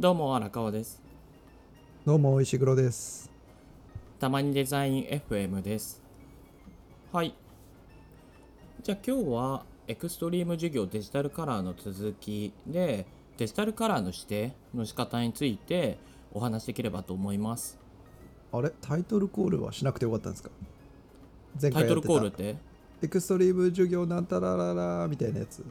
どうも荒川です。どうも石黒です。たまにデザイン FM です。はい。じゃあ今日はエクストリーム授業デジタルカラーの続きでデジタルカラーの指定の仕方についてお話しできればと思います。あれ？タイトルコールはしなくてよかったんですか？前タイトル回やってた。コールって？エクストリーム授業なんたらららみたいなやつ。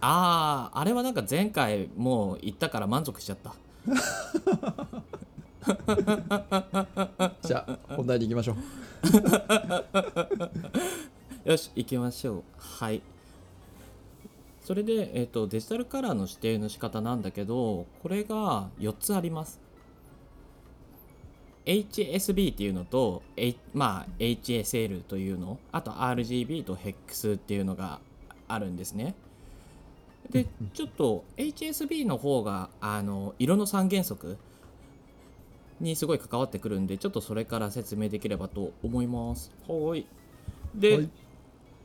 あああれはなんか前回もう言ったから満足しちゃった じゃあ本題に行きましょう。よし行きましょう。はい。それで、えっとデジタルカラーの指定の仕方なんだけどこれが4つあります。HSB っていうのと、H まあ、HSL というのあと RGB と HEX っていうのがあるんですね。でちょっと HSB の方があの色の三原則にすごい関わってくるんでちょっとそれから説明できればと思います。はい。で、はい。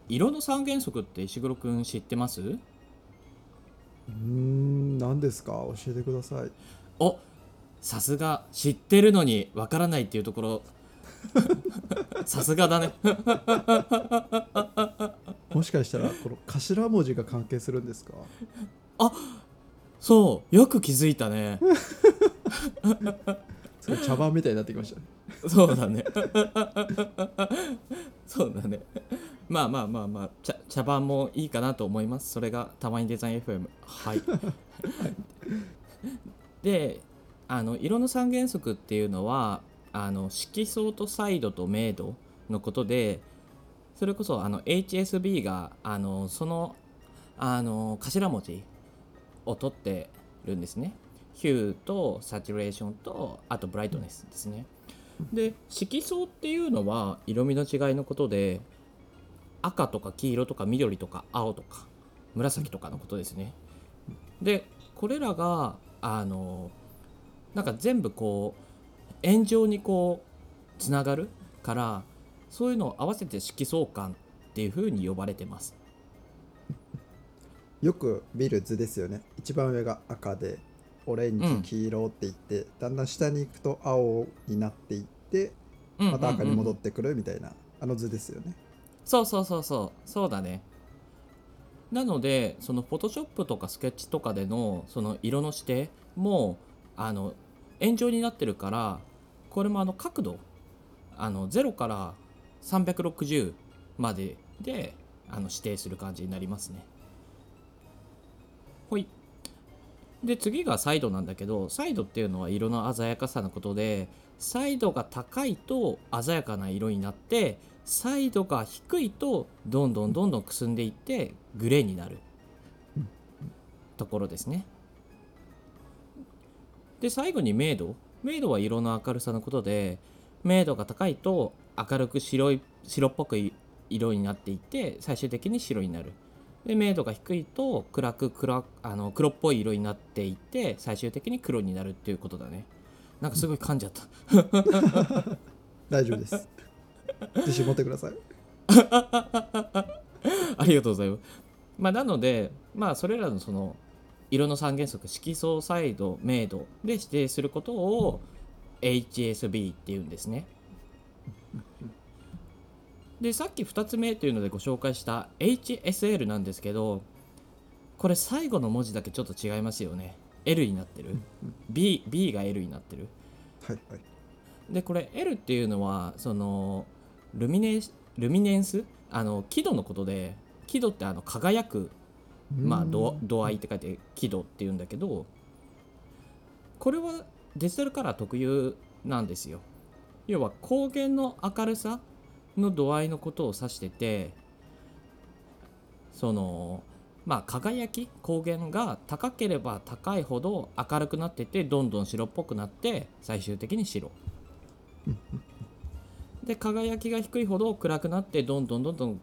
色の三原則って石黒くん知ってます？うーん何ですか？教えてください。おさすが知ってるのにわからないっていうところ さすがだね。もしかしたらこの頭文字が関係するんですか？そう。よく気づいたね。すごい茶番みたいになってきましたね。そうだね。そうだね。まあまあまあまあ茶茶番もいいかなと思います。それがたまにデザイン FM はい。であの色の三原則っていうのはあの色相と彩度と明度のことでそれこそあの HSB があのそのあの頭文字を取ってるんですね。ヒューとサチュレーションとあとブライトネスですね。で色相っていうのは色味の違いのことで赤とか黄色とか緑とか青とか紫とかのことですね。でこれらがあのなんか全部こう円状にこうつながるからそういうのを合わせて色相関っていう風に呼ばれてます。よく見る図ですよね。一番上が赤でオレンジ、うん黄色って言ってだんだん下に行くと青になっていってまた赤に戻ってくるみたいな、あの図ですよね。そうそうそうそう。そうだね。なのでそのフォトショップとかスケッチとかでのその色の指定もあの円状になってるからこれもあの角度あの0から360までであの指定する感じになりますね。ほい。で次がサイドなんだけどサイドっていうのは色の鮮やかさのことでサイドが高いと鮮やかな色になってサイドが低いとどんどんどんどんくすんでいってグレーになる。ところですね。で最後に明度。明度は色の明るさのことで明度が高いと明るく白い白っぽくい色になっていって最終的に白になる。で明度が低いと暗く黒あの黒っぽい色になっていって最終的に黒になるっていうことだね。なんかすごい噛んじゃった。大丈夫です。自信持ってください。ありがとうございます。まあ、なので、まあ、それらのその色の三原則色相彩度明度で指定することを HSB っていうんですね。でさっき2つ目というのでご紹介した HSL なんですけどこれ最後の文字だけちょっと違いますよね。L になってる。B, B が L になってる。はいはい。でこれ L っていうのはそのルミネルミネンス？あの輝度のことで輝度ってあの輝く、まあ、度度合いって書いて輝度っていうんだけどこれはデジタルカラー特有なんですよ。要は光源の明るさの度合いのことを指しててそのまあ輝き光源が高ければ高いほど明るくなっててどんどん白っぽくなって最終的に白。で輝きが低いほど暗くなってどんどんどんどん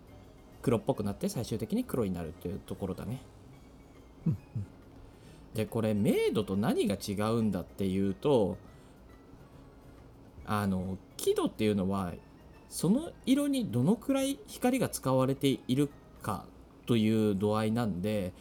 黒っぽくなって最終的に黒になるっていうところだね。でこれ明度と何が違うんだっていうとあの輝度っていうのはその色にどのくらい光が使われているかという度合いなんで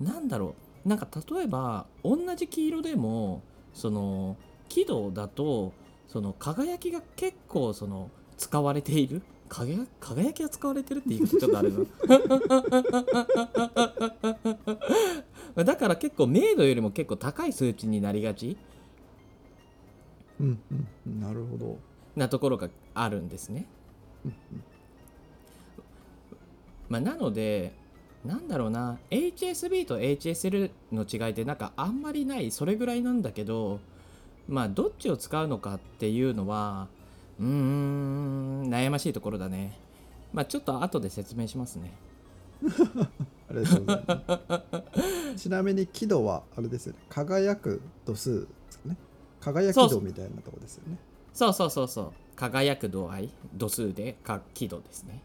なんだろうなんか例えば同じ黄色でもその輝度だとその輝きが結構その使われている。輝輝きが使われてるって言い方ちょっとあれだ だから結構明度よりも結構高い数値になりがち？うんうんなるほど。なところがあるんですね。まあ、なのでなんだろうな。HSB と HSL の違いってなんかあんまりない。それぐらいなんだけどまあどっちを使うのかっていうのはうーん悩ましいところだね。まあちょっと後で説明しますね。ありがとうございます。ちなみに輝度はあれですよね。輝く度数ですかね。輝き度みたいなとこですよね。そうそうそうそう。輝く度合い。度数でか輝度ですね。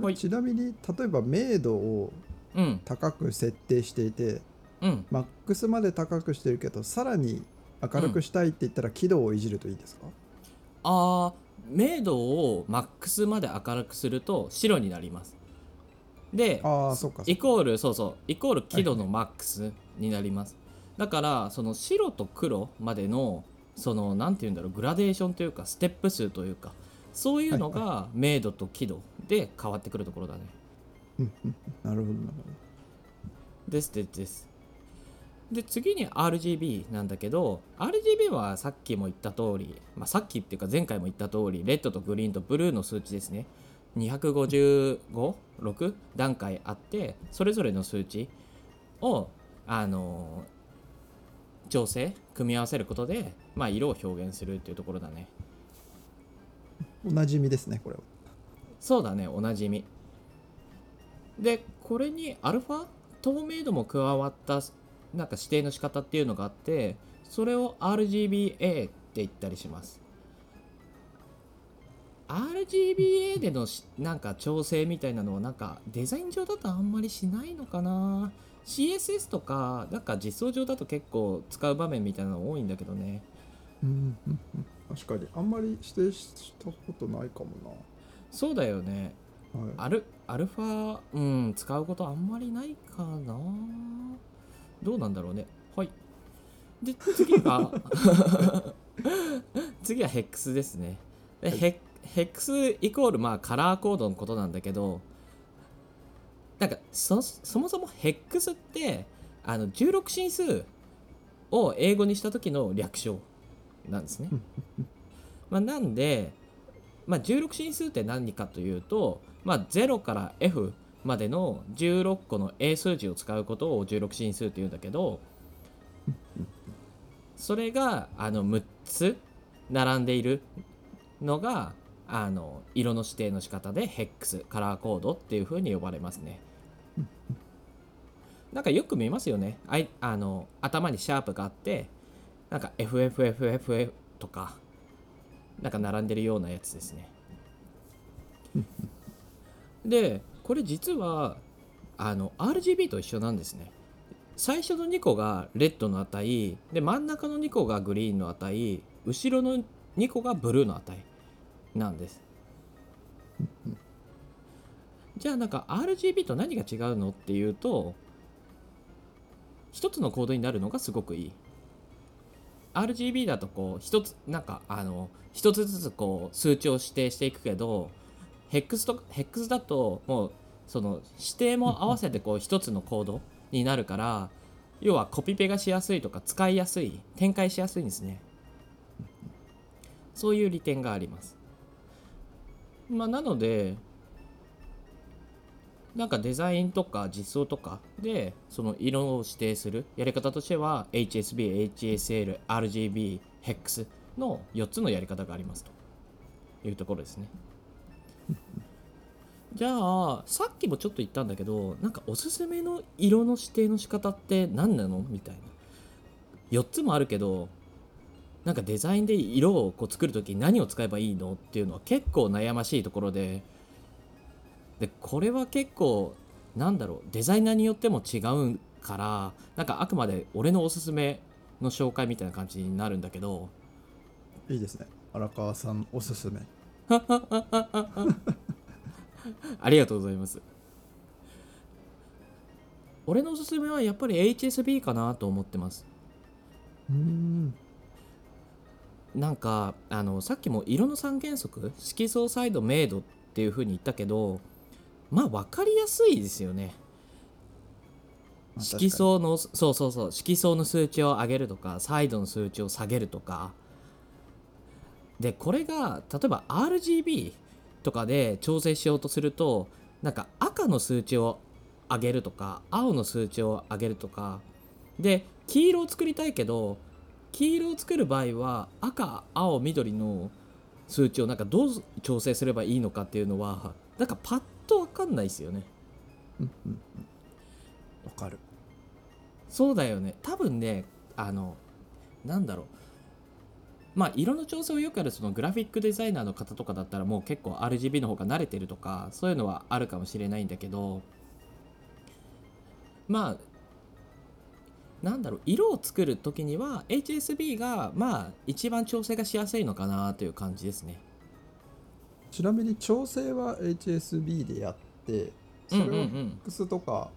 これちなみに例えば明度をうん。高く設定していて、うん。マックスまで高くしてるけどさらに明るくしたいって言ったら輝度をいじるといいですか、あー明度をマックスまで明るくすると白になります。でイコールそうそうイコール輝度のマックスになります、だからその白と黒までのそのなんて言うんだろうグラデーションというかステップ数というかそういうのが明度と輝度で変わってくるところだね。うんうんなるほどなるですですですで次に RGB なんだけど RGB はさっきも言った通り、まあ、さっきっていうか前回も言った通りレッドとグリーンとブルーの数値ですね。2556段階あってそれぞれの数値をあの調整組み合わせることで、まあ、色を表現するっていうところだね。おなじみですねこれは。そうだねおなじみ。でこれにアルファ透明度も加わったなんか指定の仕方っていうのがあってそれを RGBA って言ったりします。RGBA でのしなんか調整みたいなのはなんかデザイン上だとあんまりしないのかな。CSS とかなんか実装上だと結構使う場面みたいなの多いんだけどね。うん確かに。あんまり指定したことないかもそうだよね。な、はい、アルアルファ、うん、使うことあんまりないかな。どうなんだろうね。はい。で、次が、次はヘックスですね。でヘヘックスイコール、まあ、カラーコードのことなんだけど、なんかそ、そもそもヘックスって、あの16進数を英語にした時の略称なんですね。まあ、なんで、まあ、16進数って何かというと、まあ、0から F までの16個の英数字を使うことを16進数っていうんだけどそれがあの6つ並んでいるのがあの色の指定の仕方でヘックスカラーコードっていう風に呼ばれますね。なんかよく見ますよね。あいあの頭にシャープがあってなんか FFFFF とかなんか並んでるようなやつですね。でこれ実はあの RGB と一緒なんですね。最初の2個がレッドの値で真ん中の2個がグリーンの値後ろの2個がブルーの値なんです。じゃあなんか RGB と何が違うのっていうと一つのコードになるのがすごくいい。RGB だとこう一つなんかあの一つずつこう数値を指定していくけどヘックスとヘックスだともうその指定も合わせてこう一つのコードになるから要はコピペがしやすいとか使いやすい展開しやすいんですねそういう利点がありますまあなのでなんかデザインとか実装とかでその色を指定するやり方としては HSB、HSL、RGB、HEX の4つのやり方がありますというところですね。じゃあさっきもちょっと言ったんだけどなんかおすすめの色の指定の仕方って何なのみたいな。4つもあるけどなんかデザインで色をこう作る時に何を使えばいいのっていうのは結構悩ましいところで。でこれは結構なんだろうデザイナーによっても違うからなんかあくまで俺のおすすめの紹介みたいな感じになるんだけど。いいですね。荒川さんおすすめ ありがとうございます。俺のおすすめはやっぱり HSB かなと思ってます。うん。なんかあのさっきも色の三原則色相サイド明度っていう風に言ったけどまあ分かりやすいですよね。まあ色相のそうそうそう。色相の数値を上げるとかサイドの数値を下げるとか。でこれが例えば RGB とかで調整しようとするとなんか赤の数値を上げるとか青の数値を上げるとかで黄色を作りたいけど黄色を作る場合は赤青緑の数値をなんかどう調整すればいいのかっていうのはなんかパッと分かんないですよね。うんうんうん。わかる。そうだよね。多分ねあのなんだろうまあ色の調整をよくやるそのグラフィックデザイナーの方とかだったらもう結構 RGB の方が慣れてるとかそういうのはあるかもしれないんだけどまあなんだろう色を作る時には HSB がまあ一番調整がしやすいのかなという感じですね。ちなみに調整は HSB でやってそれを X とか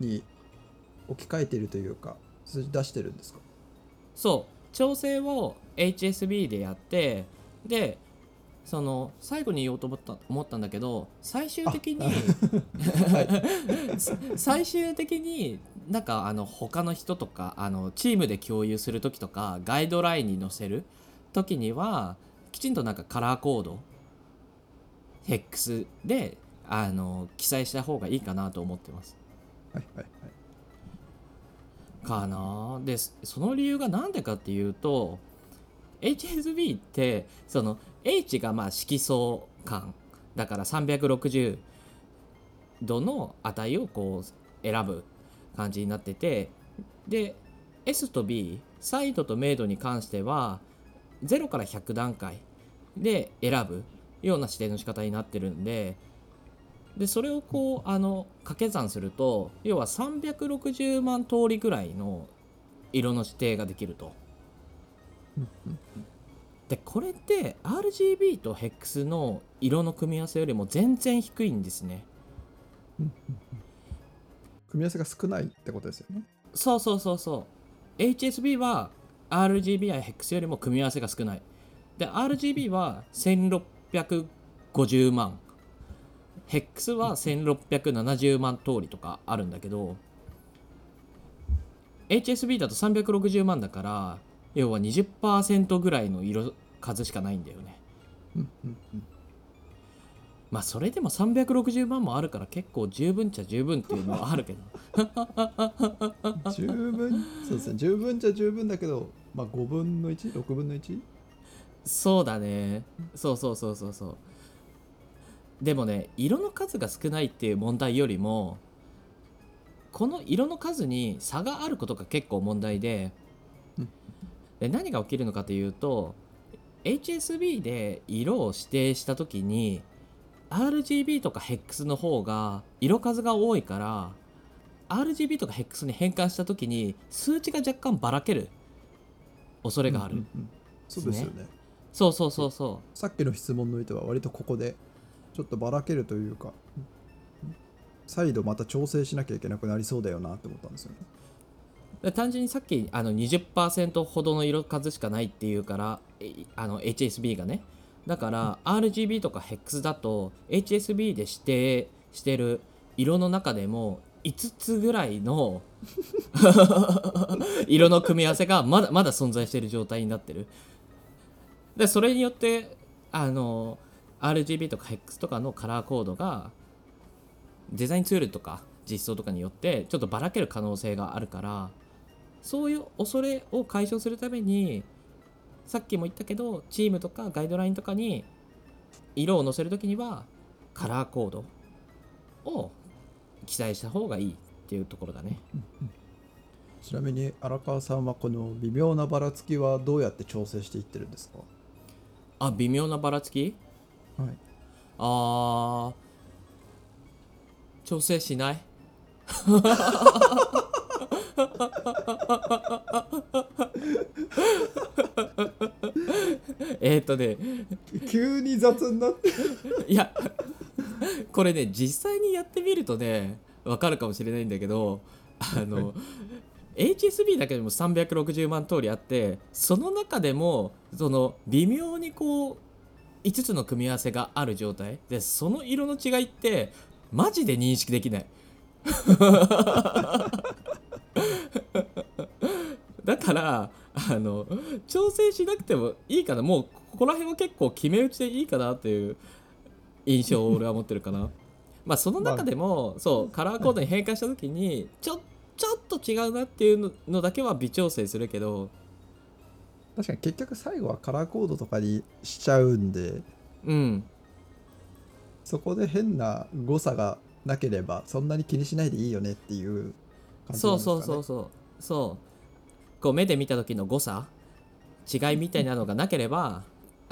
に置き換えてるというか数字出してるんですか？そう調整を HSB でやってでその最後に言おうと思った思ったんだけど最終的に、最終的になんかあの他の人とかあのチームで共有する時とかガイドラインに載せる時にはきちんとなんかカラーコードヘックスであの記載した方がいいかなと思ってます。はいはいはいかな。でその理由が何でかっていうと HSB ってその H がまあ色相感だから360度の値をこう選ぶ感じになっててで S と B サイドと明度に関しては0から100段階で選ぶような指定の仕方になってるんででそれをこうあの掛け算すると要は360万通りぐらいの色の指定ができると。でこれって RGB と HEX の色の組み合わせよりも全然低いんですね。組み合わせが少ないってことですよねそうそうそうそう HSB は RGB や HEX よりも組み合わせが少ないで RGB は1650万 HEX は1670万通りとかあるんだけど HSB だと360万だから要は20%ぐらいの色数しかないんだよね。まあそれでも360万もあるから結構十分っちゃ十分っていうのはあるけど。十分そうですね。十分じゃ十分だけどまあ5分の 1?6 分の 1? そうだね。そうそうそうそうそうでもね色の数が少ないっていう問題よりもこの色の数に差があることが結構問題でうん。で何が起きるのかというと HSB で色を指定した時に RGB とか HEX の方が色数が多いから RGB とか HEX に変換した時に数値が若干ばらける恐れがある、うんうんうん。そうですよね。そうそうそうそう。さっきの質問の意図は割とここでちょっとばらけるというか再度また調整しなきゃいけなくなりそうだよなって思ったんですよね。単純にさっきあの20%ほどの色数しかないっていうからあの HSB がね。だから RGB とか HEX だと HSB で指定してる色の中でも5つぐらいの 色の組み合わせがまだまだ存在している状態になってる。でそれによってあの RGB とか HEX とかのカラーコードがデザインツールとか実装とかによってちょっとばらける可能性があるからそういう恐れを解消するためにさっきも言ったけどチームとかガイドラインとかに色を載せるときにはカラーコードを記載した方がいいっていうところだね。ちなみに荒川さんはこの微妙なばらつきはどうやって調整していってるんですか？あ微妙なばらつき？はい。あー。調整しない？えーっとね。急に雑になって。いやこれね実際にやってみるとねわかるかもしれないんだけどあの HSB だけでも360万通りあってその中でもその微妙にこう5つの組み合わせがある状態。でその色の違いってマジで認識できない。だからあの調整しなくてもいいかな。もうここら辺は結構決め打ちでいいかなっていう印象を俺は持ってるかな。まあその中でも、そうカラーコードに変換した時にちょちょっと違うなっていうのだけは微調整するけど確かに結局最後はカラーコードとかにしちゃうんでうん。そこで変な誤差がなければそんなに気にしないでいいよねっていう感じそなんですか、ね、うそうそうそうそう。こう目で見た時の誤差違いみたいなのがなければ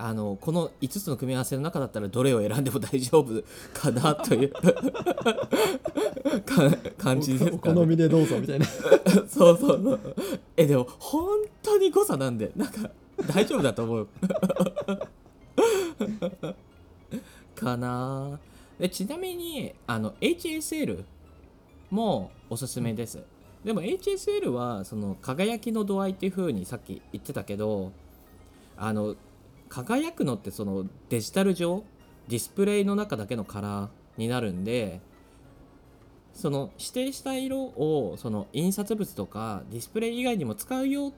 あのこの5つの組み合わせの中だったらどれを選んでも大丈夫かなという か感じですおか、ね、好みでどうぞみたいな。そうそうそう。えでも本当に誤差なんでなんか大丈夫だと思う。かな。でちなみにあの HSL もおすすめです。でも HSL はその輝きの度合いっていう風にさっき言ってたけどあの輝くのってそのデジタル上ディスプレイの中だけのカラーになるんでその指定した色をその印刷物とかディスプレイ以外にも使うよっ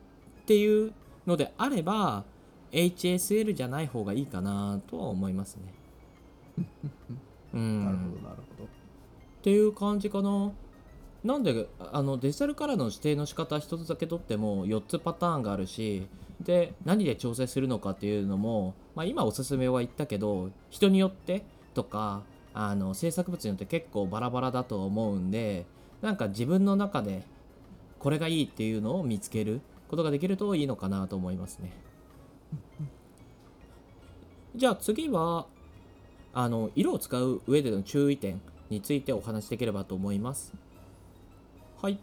ていうのであれば HSL じゃない方がいいかなとは思いますね。うん、なるほどなるほどっていう感じかな。なんであのデジタルカラーの指定の仕方一つだけ取っても4つパターンがあるしで何で調整するのかっていうのも、まあ、今おすすめは言ったけど人によってとかあの制作物によって結構バラバラだと思うんでなんか自分の中でこれがいいっていうのを見つけることができるといいのかなと思いますね。じゃあ次はあの色を使う上での注意点についてお話しできればと思います。はい。